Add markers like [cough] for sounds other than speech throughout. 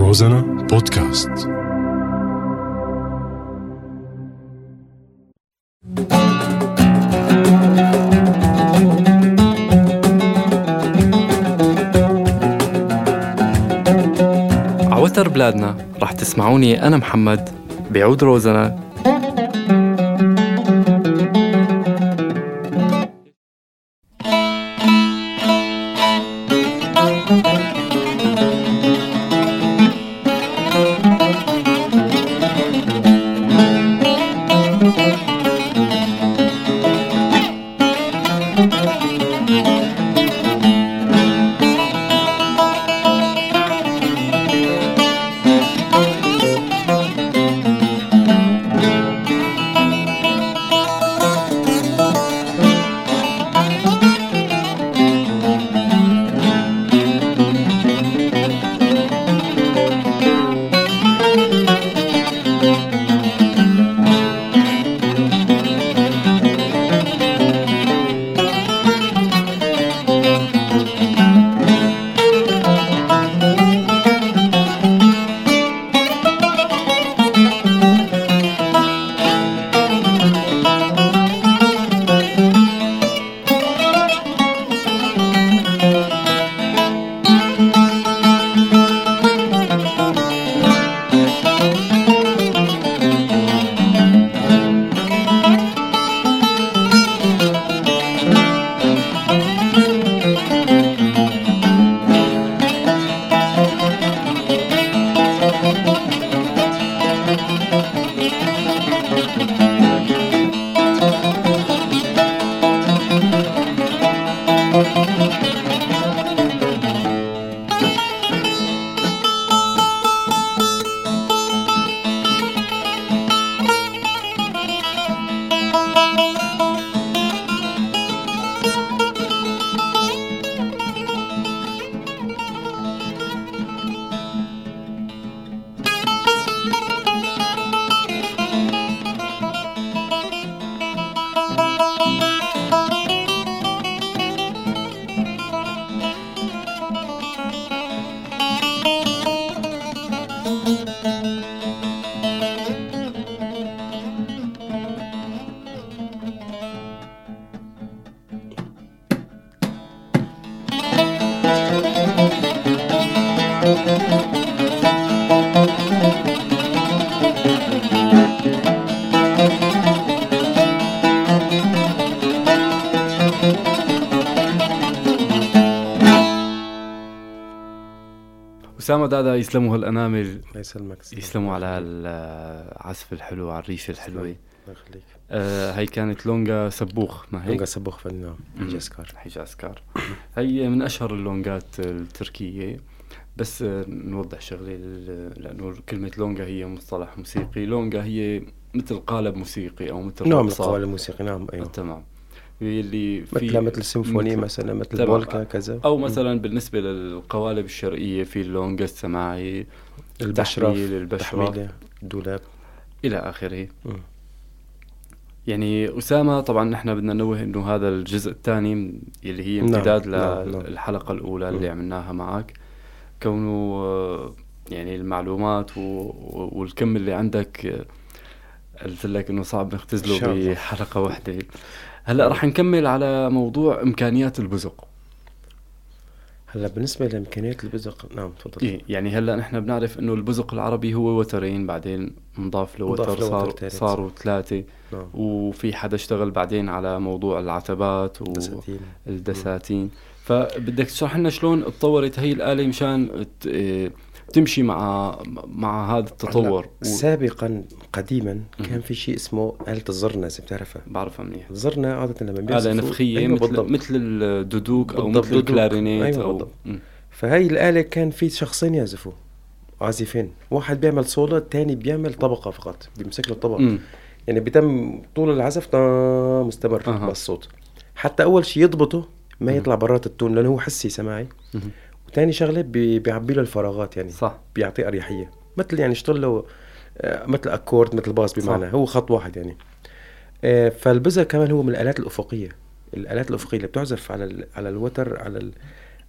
روزانا بودكاست. عوتر بلادنا رح تسمعوني أنا محمد بعود روزنا أسامة دادا يسلموا هالأنامل الله يسلمك يسلموا على العزف الحلو على الريشة الحلوة. الله يخليك. آه هي كانت لونجا سبوخ ما هي؟ لونجا سبوخ فنان نعم حجازكار حجازكار هي من أشهر اللونجات التركية. بس آه، نوضح شغلة ل- لأنه كلمة لونجا هي مصطلح موسيقي. لونجا هي مثل قالب موسيقي أو مثل رقصة. القوالب الموسيقى نعم آه، أيوه. تمام. اللي في مثل مثل السيمفوني مثل- مثلا مثل. البولكا كذا أو مثلا بالنسبة للقوالب الشرقية في اللونجا السماعي البشرف. التحميلة الدولاب إلى آخره مم. يعني أسامة طبعا نحن بدنا ننوه إنه هذا الجزء الثاني اللي هي نعم، امتداد نعم، نعم. للحلقة الأولى اللي. عملناها معك كونه يعني المعلومات و- والكم اللي عندك قلت لك إنه صعب نختزله. بحلقة واحدة هلا رح نكمل على موضوع إمكانيات البزق. هلا بالنسبة لإمكانيات البزق نعم تفضل. إيه يعني هلا نحن بنعرف إنه البزق العربي هو وترين بعدين انضاف له وتر صار. صاروا ثلاثة. نعم. وفي حدا اشتغل بعدين على موضوع العتبات و... دساتين الدساتين. فبدك تشرح لنا شلون اتطورت هي الآلة مشان ت- إيه، تمشي مع مع هذا التطور و... سابقا قديما كان في شيء اسمه آلة الزرنة إذا بتعرفها بعرفها منيح الزرنة عادة لما آلة بيعزفوا نفخية أيوة مثل بالضبط. مثل الدودوك أو مثل. الكلارينيت أيوة أو بالضبط. فهي الآلة كان في شخصين يعزفوا عازفين واحد بيعمل سولو الثاني بيعمل طبقة فقط بيمسك له الطبقة. يعني بيتم طول العزف مستمر أها. بالصوت حتى أول شيء يضبطه ما. يطلع برات ال tone لأنه هو حسي سماعي. وثاني شغلة بي- بيعبي له الفراغات يعني صح بيعطيه أريحية مثل يعني اشتغل له آه، مثل أكورد مثل bass بمعنى صح. هو خط واحد يعني آه، فالبزر كمان هو من الآلات الأفقية الآلات الأفقية اللي بتعزف على ال- على الوتر على ال...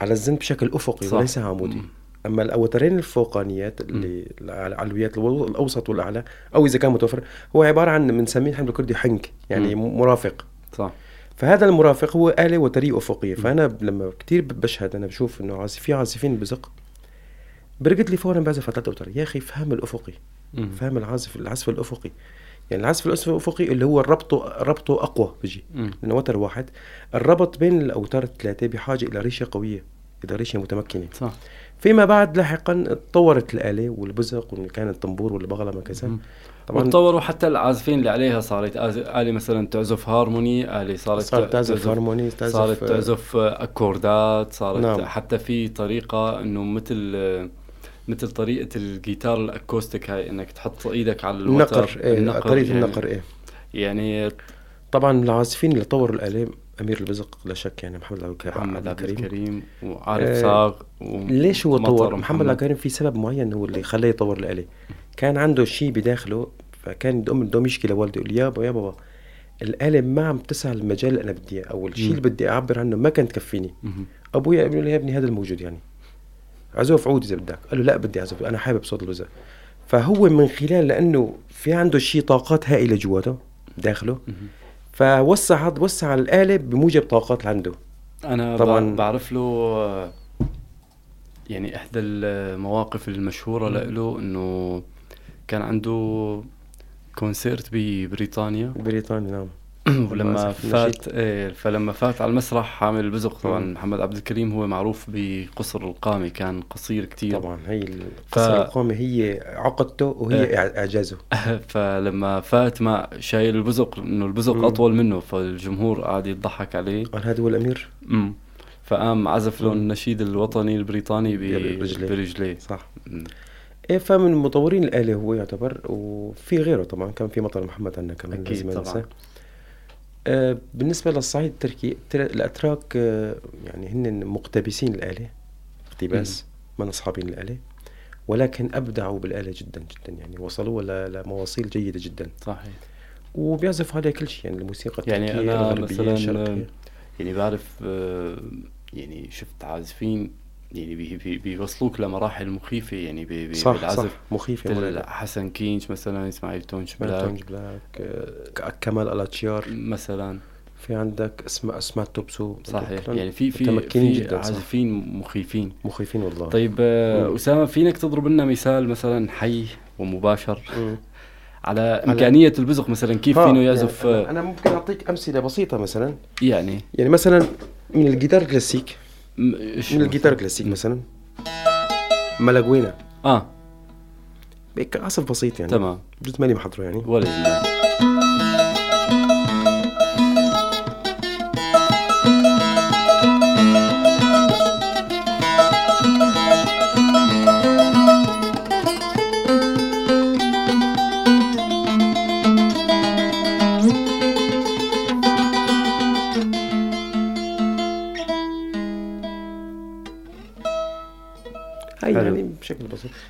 على الزن بشكل أفقي صح. وليس عمودي. أما الأوترين الفوقانيات اللي العلويات الأوسط والأعلى أو إذا كان متوفر هو عبارة عن بنسميه نحن بالكردي حنك يعني. مرافق صح فهذا المرافق هو آلة وترية أفقية. فأنا لما كتير بشهد أنا بشوف إنه عازف في عازفين بزق. برقد لي فورا بعزف على ثلاث أوتار. يا أخي فهم الأفقي. فهم العازف العزف الأفقي. يعني العزف الأفقي اللي هو ربطه ربطه أقوى. بيجي. مم. لأنه وتر واحد. الربط بين الأوتار الثلاثة بحاجة إلى ريشة قوية. إلى ريشة متمكنة. صح. فيما بعد لاحقا تطورت الآلة والبزق وإن كان الطنبور والبغلمة كذا مم. طبعا وتطوروا حتى العازفين اللي عليها صارت آلة مثلا تعزف هارموني آلة صارت صارت تعزف هارموني تعزف صارت تعزف أكوردات صارت نعم. حتى في طريقة إنه مثل مثل طريقة الجيتار ال acoustic هاي إنك تحط إيدك على الوتر النقر إيه طريقة يعني. النقر إيه. يعني طبعا العازفين اللي طوروا الآلة أمير البزق لا شك يعني محمد عبد الكريم محمد عبد الكريم. وعارف آه، صاغ و... ليش هو طور؟ محمد. عبد الكريم في سبب معين هو اللي خلاه يطور الآلة كان عنده شيء بداخله فكان دوم دوم يشكي لوالده يقول يابا يا بابا الآلة ما عم تسع المجال اللي أنا بدي إياه. أو الشيء. اللي بدي أعبر عنه ما كانت تكفيني. أبويا قال له يا ابني هذا الموجود يعني. عزوف عود إذا بدك. قال له لا بدي أعزف. أنا حابب صوت الوزع فهو من خلال لأنه في عنده شيء طاقات هائلة جواته داخله. فوسع وسع الآلة بموجب طاقات اللي عنده. أنا طبعاً. بعرف له يعني إحدى المواقف المشهورة له إنه كان عنده كونسيرت ببريطانيا. بريطانيا نعم. [clears throat] ولما فات إيه فلما فات على المسرح حامل البزق طبعا مم. محمد عبد الكريم هو معروف بقصر القامه كان قصير كتير طبعا هي القصة ف- القومي هي عقدته وهي إع- إعجازه [laughs] فلما فات ما شايل البزق إنه البزق مم. أطول منه فالجمهور قاعد يضحك عليه قال هذا هو الأمير امم فقام عزف له. النشيد الوطني البريطاني برجليه. برجليه صح مم. إيه فمن مطورين الآلة هو يعتبر وفي غيره طبعا كان في مطر محمد عندنا كمان ما طبعاً. آه بالنسبة للصعيد التركي ترى الأتراك آه يعني هن مقتبسين الآلة اقتباس من أصحابين الآلة ولكن أبدعوا بالآلة جدا جدا يعني وصلوا ل- لمواصيل جيدة جدا. صحيح. وبيعزفوا عليها كل شيء يعني الموسيقى يعني التركية أنا الغربية مثلاً الشرقية. يعني بعرف آه، يعني شفت عازفين يعني بي بي بيوصلوك لمراحل مخيفة يعني بي بي صح بالعزف. صح مخيفة مثل حسن كينش مثلا إسماعيل تونش بلاك. مالتونج بلاك آه، كمال ألاتشيار. مثلا. في عندك اسماء اسماء توبسو صحيح. يعني في في. عازفين مخيفين. مخيفين والله. طيب آه،. أسامة فينك تضرب لنا مثال مثلا حي ومباشر مم. على إمكانية البزق مثلا؟ كيف فينه يعني يعزف آه، أنا ممكن أعطيك أمثلة بسيطة مثلا. يعني. يعني مثلا من الجيتار الكلاسيك الجيتار مثلاً؟ الكلاسيك مثلا. ملاجوينا. آه. هيك عزف بسيط يعني. تمام. بجوز ماني محضره يعني. ولا يهمك.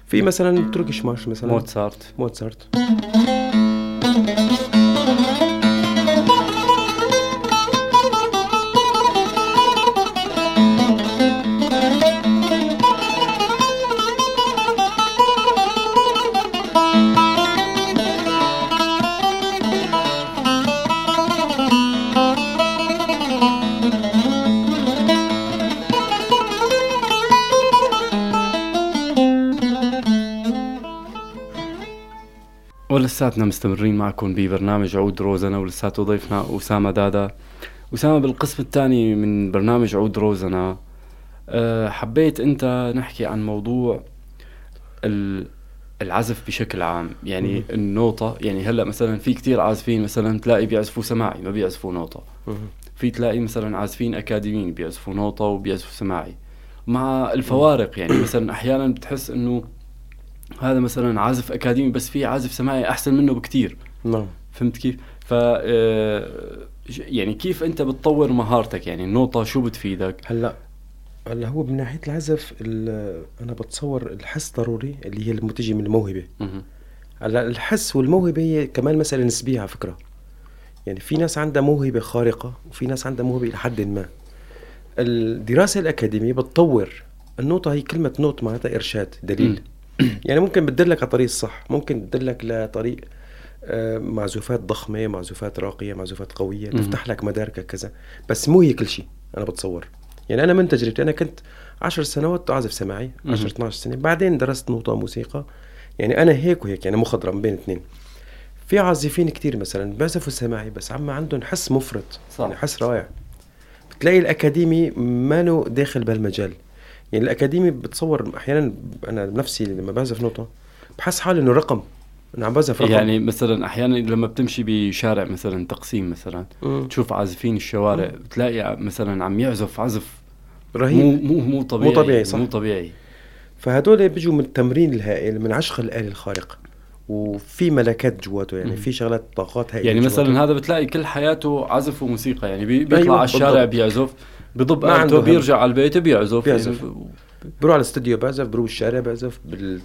في مثلا تركيش مارش مثلا. موتسارت موتسارت ولساتنا مستمرين معكم ببرنامج عود روزنا ولساته ضيفنا أسامة دادا. أسامة بالقسم الثاني من برنامج عود روزنا أه، حبيت أنت نحكي عن موضوع ال- العزف بشكل عام يعني مم. النوطة يعني هلأ مثلا في كتير عازفين مثلا تلاقي بيعزفوا سماعي ما بيعزفوا نوطة في تلاقي مثلا عازفين أكاديميين بيعزفوا نوطه وبيعزفوا سماعي. مع الفوارق يعني مثلا أحيانا بتحس إنه هذا مثلا عازف أكاديمي بس في عازف سماعي أحسن منه بكتير. نعم. فهمت كيف؟ ف آه، يعني كيف أنت بتطور مهارتك؟ يعني النوطه شو بتفيدك؟ هلأ هلأ هو من ناحية العزف ال- أنا بتصور الحس ضروري اللي هي المتجه من الموهبة. هلأ الحس والموهبة هي كمان مسألة نسبية على فكرة. يعني في ناس عندها موهبة خارقة وفي ناس عندها موهبة إلى حد ما. الدراسة الأكاديمية بتطور النوطة هي كلمة نوت معناتها إرشاد دليل. [clears throat] يعني ممكن بتدلك على الطريق الصح ممكن بتدلك لطريق آه، معزوفات ضخمة معزوفات راقية معزوفات قوية مم. تفتح لك مداركك كذا. بس مو هي كل شيء أنا بتصور. يعني أنا من تجربتي أنا كنت عشر سنوات أعزف سماعي مم. 10 12 سنة. بعدين درست نوطة موسيقى. يعني أنا هيك وهيك يعني مخضرم بين اثنين في عازفين كتير مثلا بيعزفوا سماعي بس عم عندهم حس مفرط صح. يعني حس رائع. بتلاقي الأكاديمي مانو داخل بهالمجال. يعني الأكاديمي بتصور أحيانا أنا بنفسي لما بعزف نوطه بحس حالي إنه رقم انه عم بعزف رقم يعني مثلا أحيانا لما بتمشي بشارع مثلا تقسيم مثلا مم. تشوف عازفين الشوارع بتلاقي مثلا عم يعزف عزف مو رهيب مو مو طبيعي مو طبيعي، صح. مو طبيعي فهدول بيجوا من التمرين الهائل من عشق الآلة الخارق وفي ملكات جواته يعني مم. في شغلات طاقات هائلة يعني جواته. مثلا هذا بتلاقي كل حياته عزف وموسيقى يعني بي- بيطلع أيوة، على الشارع بالضبط. بيعزف بضب ما عنده. بيرجع على البيت بيعزف بيعزف. يعني بروح على الاستوديو بعزف بروح الشارع بعزف بال...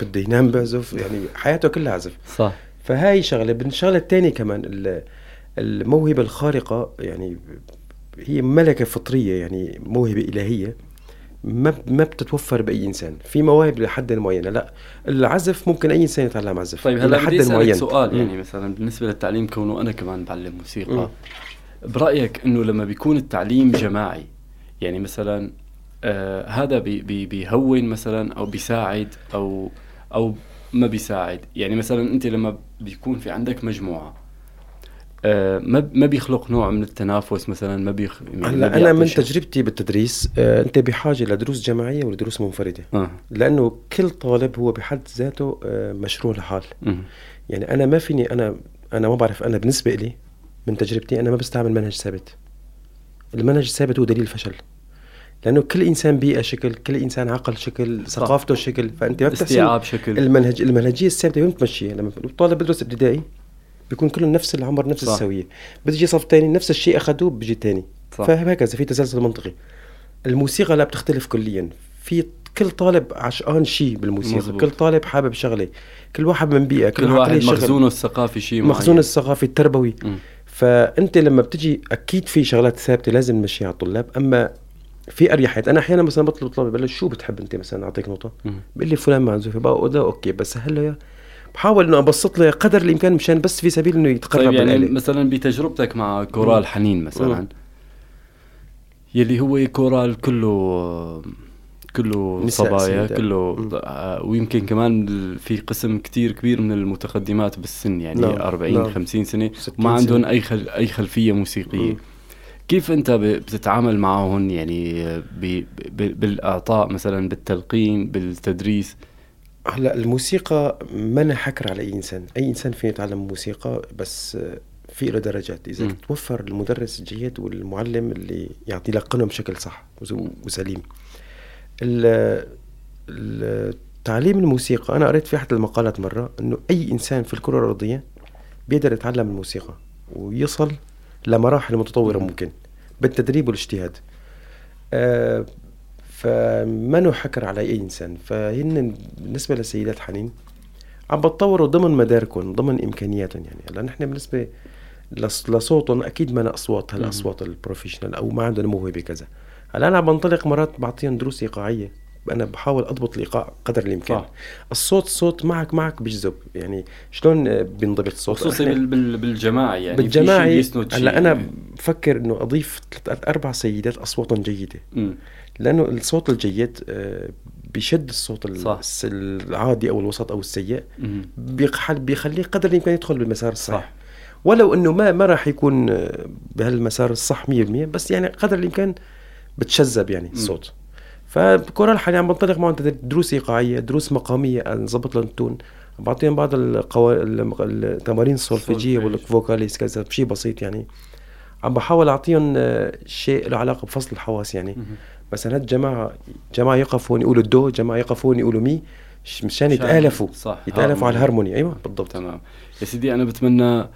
بده ينام بعزف يعني حياته كلها عزف صح فهاي شغلة بالشغله الثانية كمان ال- الموهبة الخارقة يعني هي ملكة فطرية يعني موهبة إلهية ما ما بتتوفر بأي إنسان في مواهب لحد معين لا العزف ممكن أي إنسان يتعلم عزف طيب هلا بدي أسألك سؤال. يعني مثلا بالنسبة للتعليم كونه أنا كمان بعلم موسيقى مم. برأيك إنه لما بيكون التعليم جماعي يعني مثلا آه هذا بي بي بيهون مثلا أو بيساعد أو أو ما بيساعد يعني مثلا أنت لما بيكون في عندك مجموعة آه ما ما بيخلق نوع من التنافس مثلا ما بيخ يعني هلا أنا من. تجربتي بالتدريس آه أنت بحاجة لدروس جماعية ولدروس منفردة آه لأنه كل طالب هو بحد ذاته آه مشروع لحال. يعني أنا ما فيني أنا أنا ما بعرف أنا بالنسبة لي من تجربتي أنا ما بستعمل منهج ثابت. المنهج الثابت هو دليل الفشل. لأنه كل إنسان بيئة شكل كل إنسان عقل شكل ثقافته شكل فأنت ما استيعاب شكل. المنهج المنهجية الثابتة وين بتمشيها؟ لما الطالب بدرس ابتدائي بيكون كلهم نفس العمر نفس صح. السوية. بتجي صف ثاني نفس الشيء أخذوه بيجي ثاني. فهكذا في تسلسل منطقي. الموسيقى لا بتختلف كليا. في كل طالب عشقان شيء بالموسيقى. مزبوط. كل طالب حابب شغلة. كل واحد من بيئة كل واحد واحد. مخزونه الثقافي شيء مخزون الثقافي التربوي. مم. فأنت لما بتجي أكيد في شغلات ثابتة لازم نمشيها على الطلاب أما في اريحيه أنا أحيانا مثلا بطلب بقول له شو بتحب أنت مثلا أعطيك نقطة. بقول لي فلان معزوفه بقى ده okay بسهل له؟ بحاول إنه أبسط له قدر الإمكان مشان بس في سبيل إنه يتقرب طيب يعني بالآلة. مثلا بتجربتك مع كورال. حنين مثلا مم. يلي هو كورال كله كله صبايا. كله. آه، ويمكن كمان في قسم كتير كبير من المتقدمات بالسن يعني نعم، 40 نعم. 50 سنة 60 وما عندهم سنة. أي خل أي خلفية موسيقية مم. كيف أنت بتتعامل معهم يعني ب- ب- بالإعطاء مثلا بالتلقين بالتدريس هلا الموسيقى ما حكر على أي إنسان أي إنسان فيه يتعلم موسيقى بس في له درجات إذا. توفر المدرس الجيد والمعلم اللي يعطي يلقنهم بشكل صح وسليم تعليم الموسيقى أنا قريت في أحد المقالات مرة إنه أي إنسان في الكرة الأرضية بيقدر يتعلم الموسيقى ويصل لمراحل متطورة مم. ممكن بالتدريب والاجتهاد آه فما له حكر على أي إنسان فهن بالنسبة للسيدات حنين عم بتطوروا ضمن مداركهم ضمن امكانياتهم يعني هلا نحن بالنسبة لص- لصوتهم أكيد ما اصوات. هالأصوات البروفيشنال أو ما عندهم موهبة كذا هلا أنا بنطلق مرات بعطيهم دروس إيقاعية. أنا بحاول أضبط الإيقاع قدر الإمكان. صح. الصوت صوت معك معك بيجذب يعني شلون آه، بينضبط الصوت؟ خصوصي [laughs] بالجماعي يعني. بالجماعي هلأ أنا بفكر إنه أضيف ثلاث أربع سيدات أصواتهم جيدة. مم. لأنه الصوت الجيد آه، بيشد الصوت ال- صح. العادي أو الوسط أو السيء. بيخليه قدر الإمكان يدخل بالمسار الصح. صح. ولو إنه ما ما راح يكون آه، بهالمسار الصح 100% بس يعني قدر الإمكان بتشذب يعني الصوت. فكورال حاليا عم بنطلق معهم دروس إيقاعية دروس مقامية نظبط لهم ال tone. بعطيهم بعض القوا... الم- التمارين السولفيجية solfège. وال vocalises كذا شيء بسيط يعني. عم بحاول أعطيهم آه، شيء له علاقة بفصل الحواس يعني. مثلا هاد جماعة جماعة يقفوا هون يقولوا الدو جماعة يقفوا هون يقولوا مي مشان يتألفوا. صح يتألفوا على harmony. ال harmony. أيوه بالضبط. تمام. يا سيدي أنا بتمنى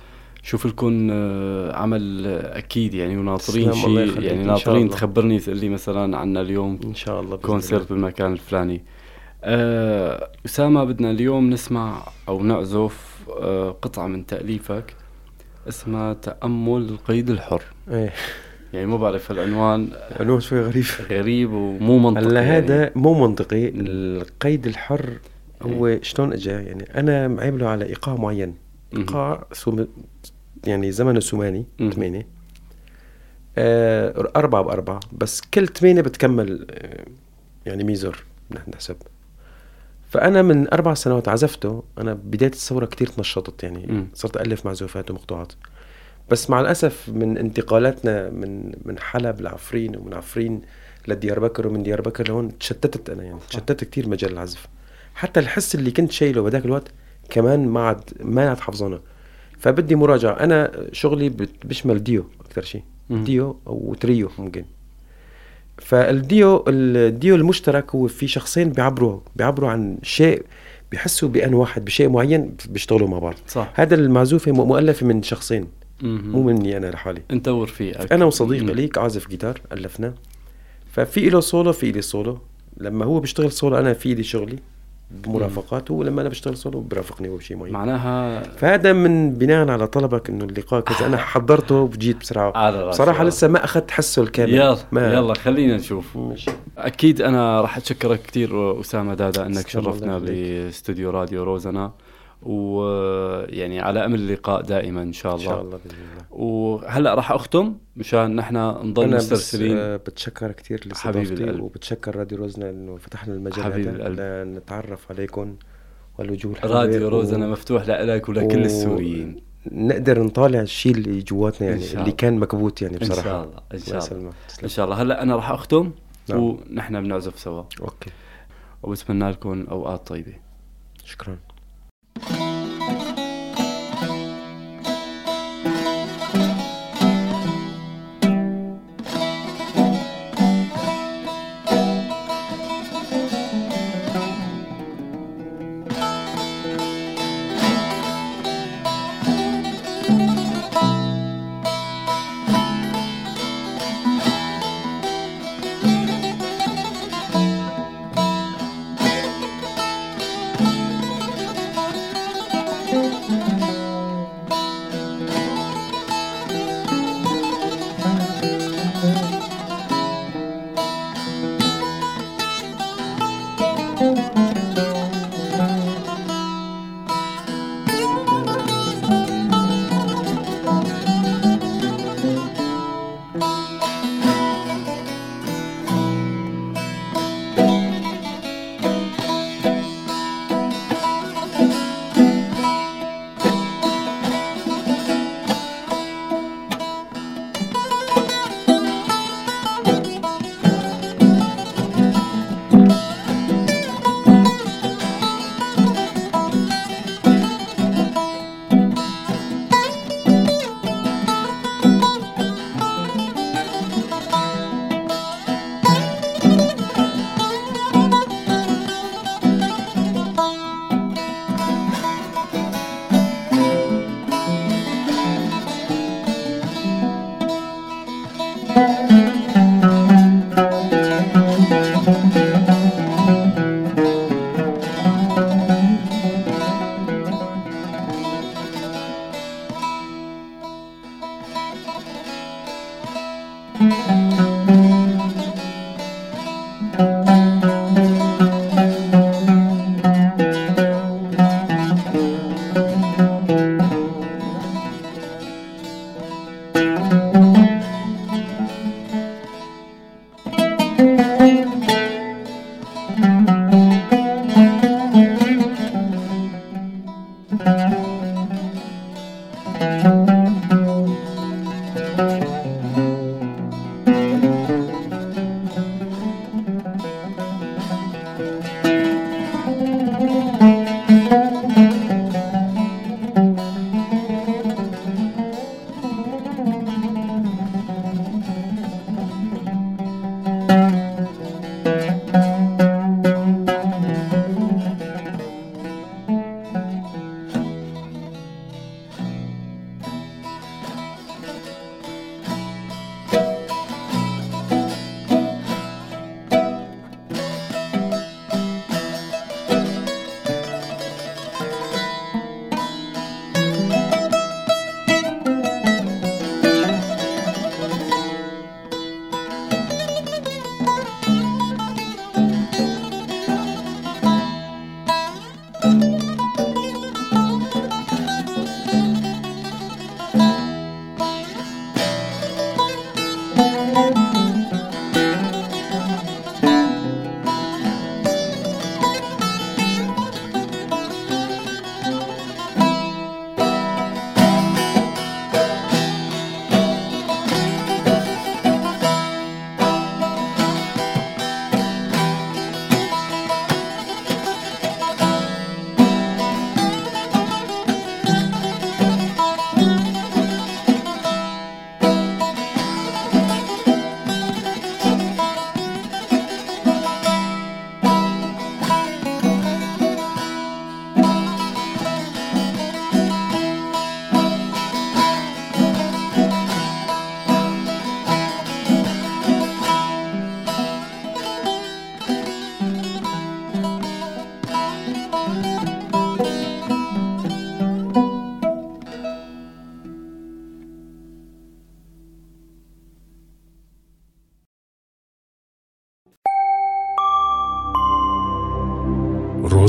شوف لكم آه، عمل آه، أكيد يعني وناطرين شيء يعني ناطرين. تخبرني تقول لي مثلا عنا اليوم إن شاء الله concert بالمكان الفلاني. آه، أسامة بدنا اليوم نسمع أو نعزف آه، قطعة من تأليفك اسمها تأمل القيد الحر. إيه. يعني ما بعرف العنوان عنوان شوي غريب. غريب ومو منطقي هلا يعني. هذا مو منطقي. القيد الحر هو شلون اجى يعني أنا معامله على إيقاع معين. إيقاع يعني زمنه سوماني مهم. ثمانية آه أربعة بأربعة. بس كل ثمانية بتكمل آه يعني ميزور نحن نحسب. فأنا من أربع سنوات عزفته أنا بداية الثورة كتير تنشطت يعني مم. صرت ألف معزوفات ومقطوعات. بس مع الأسف من انتقالاتنا من من حلب لعفرين ومن عفرين لديار بكر ومن ديار بكر لهون تشتتت أنا يعني تشتتت كتير مجال العزف. حتى الحس اللي كنت شايله بهذاك الوقت كمان ما عاد ما عاد حافظانه فبدي مراجعة. أنا شغلي بيشمل ديو أكثر شيء. ديو أو تريو ممكن. فال duo ال duo المشترك هو في شخصين بيعبروا بيعبروا عن شيء بيحسوا بأن واحد بشيء معين بيشتغلوا مع بعض. صح. هذا المعزوفة م- مؤلفة من شخصين. مو مني أنا لحالي. انت ورفيقك أنا وصديق مم. لي عازف جيتار ألفنا ففي له سولو في لي سولو لما هو بيشتغل سولو أنا في لي شغلي. بمرافقات ولما أنا بشتغل سولو برافقني هو بشيء معين معناها فهذا من بناء على طلبك إنه اللقاء كذا. أنا [laughs] حضرته وجيت بسرعة. بصراحة لسه ما أخذت حسه الكامل يلا ما يلا خلينا نشوف. ماشي. أكيد أنا راح أتشكرك كثير أسامة دادا إنك شرفتنا. باستوديو راديو روزنا. ويعني على أمل اللقاء دائما إن شاء إن الله, شاء الله بإذن الله. وهلأ راح أختم مشان نحن نضل أنا بس مسترسلين. آه، بتشكر كثير القلب. وبتشكر راديو روزنا إنه فتح لنا المجال هذا. القلب. لنتعرف عليكم والوجوه الحلوة راديو و- روزنا مفتوح لك ولكل و- السوريين. نقدر نطالع الشيء اللي جواتنا إن يعني اللي. كان مكبوت يعني إن بصراحة. شاء الله إن شاء الله إن شاء الله. هلأ أنا راح أختم نعم. ونحن بنعزف سوا. أوكي. وبتمنى لكم أوقات طيبة. شكرا.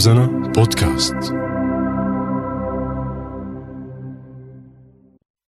روزانا بودكاست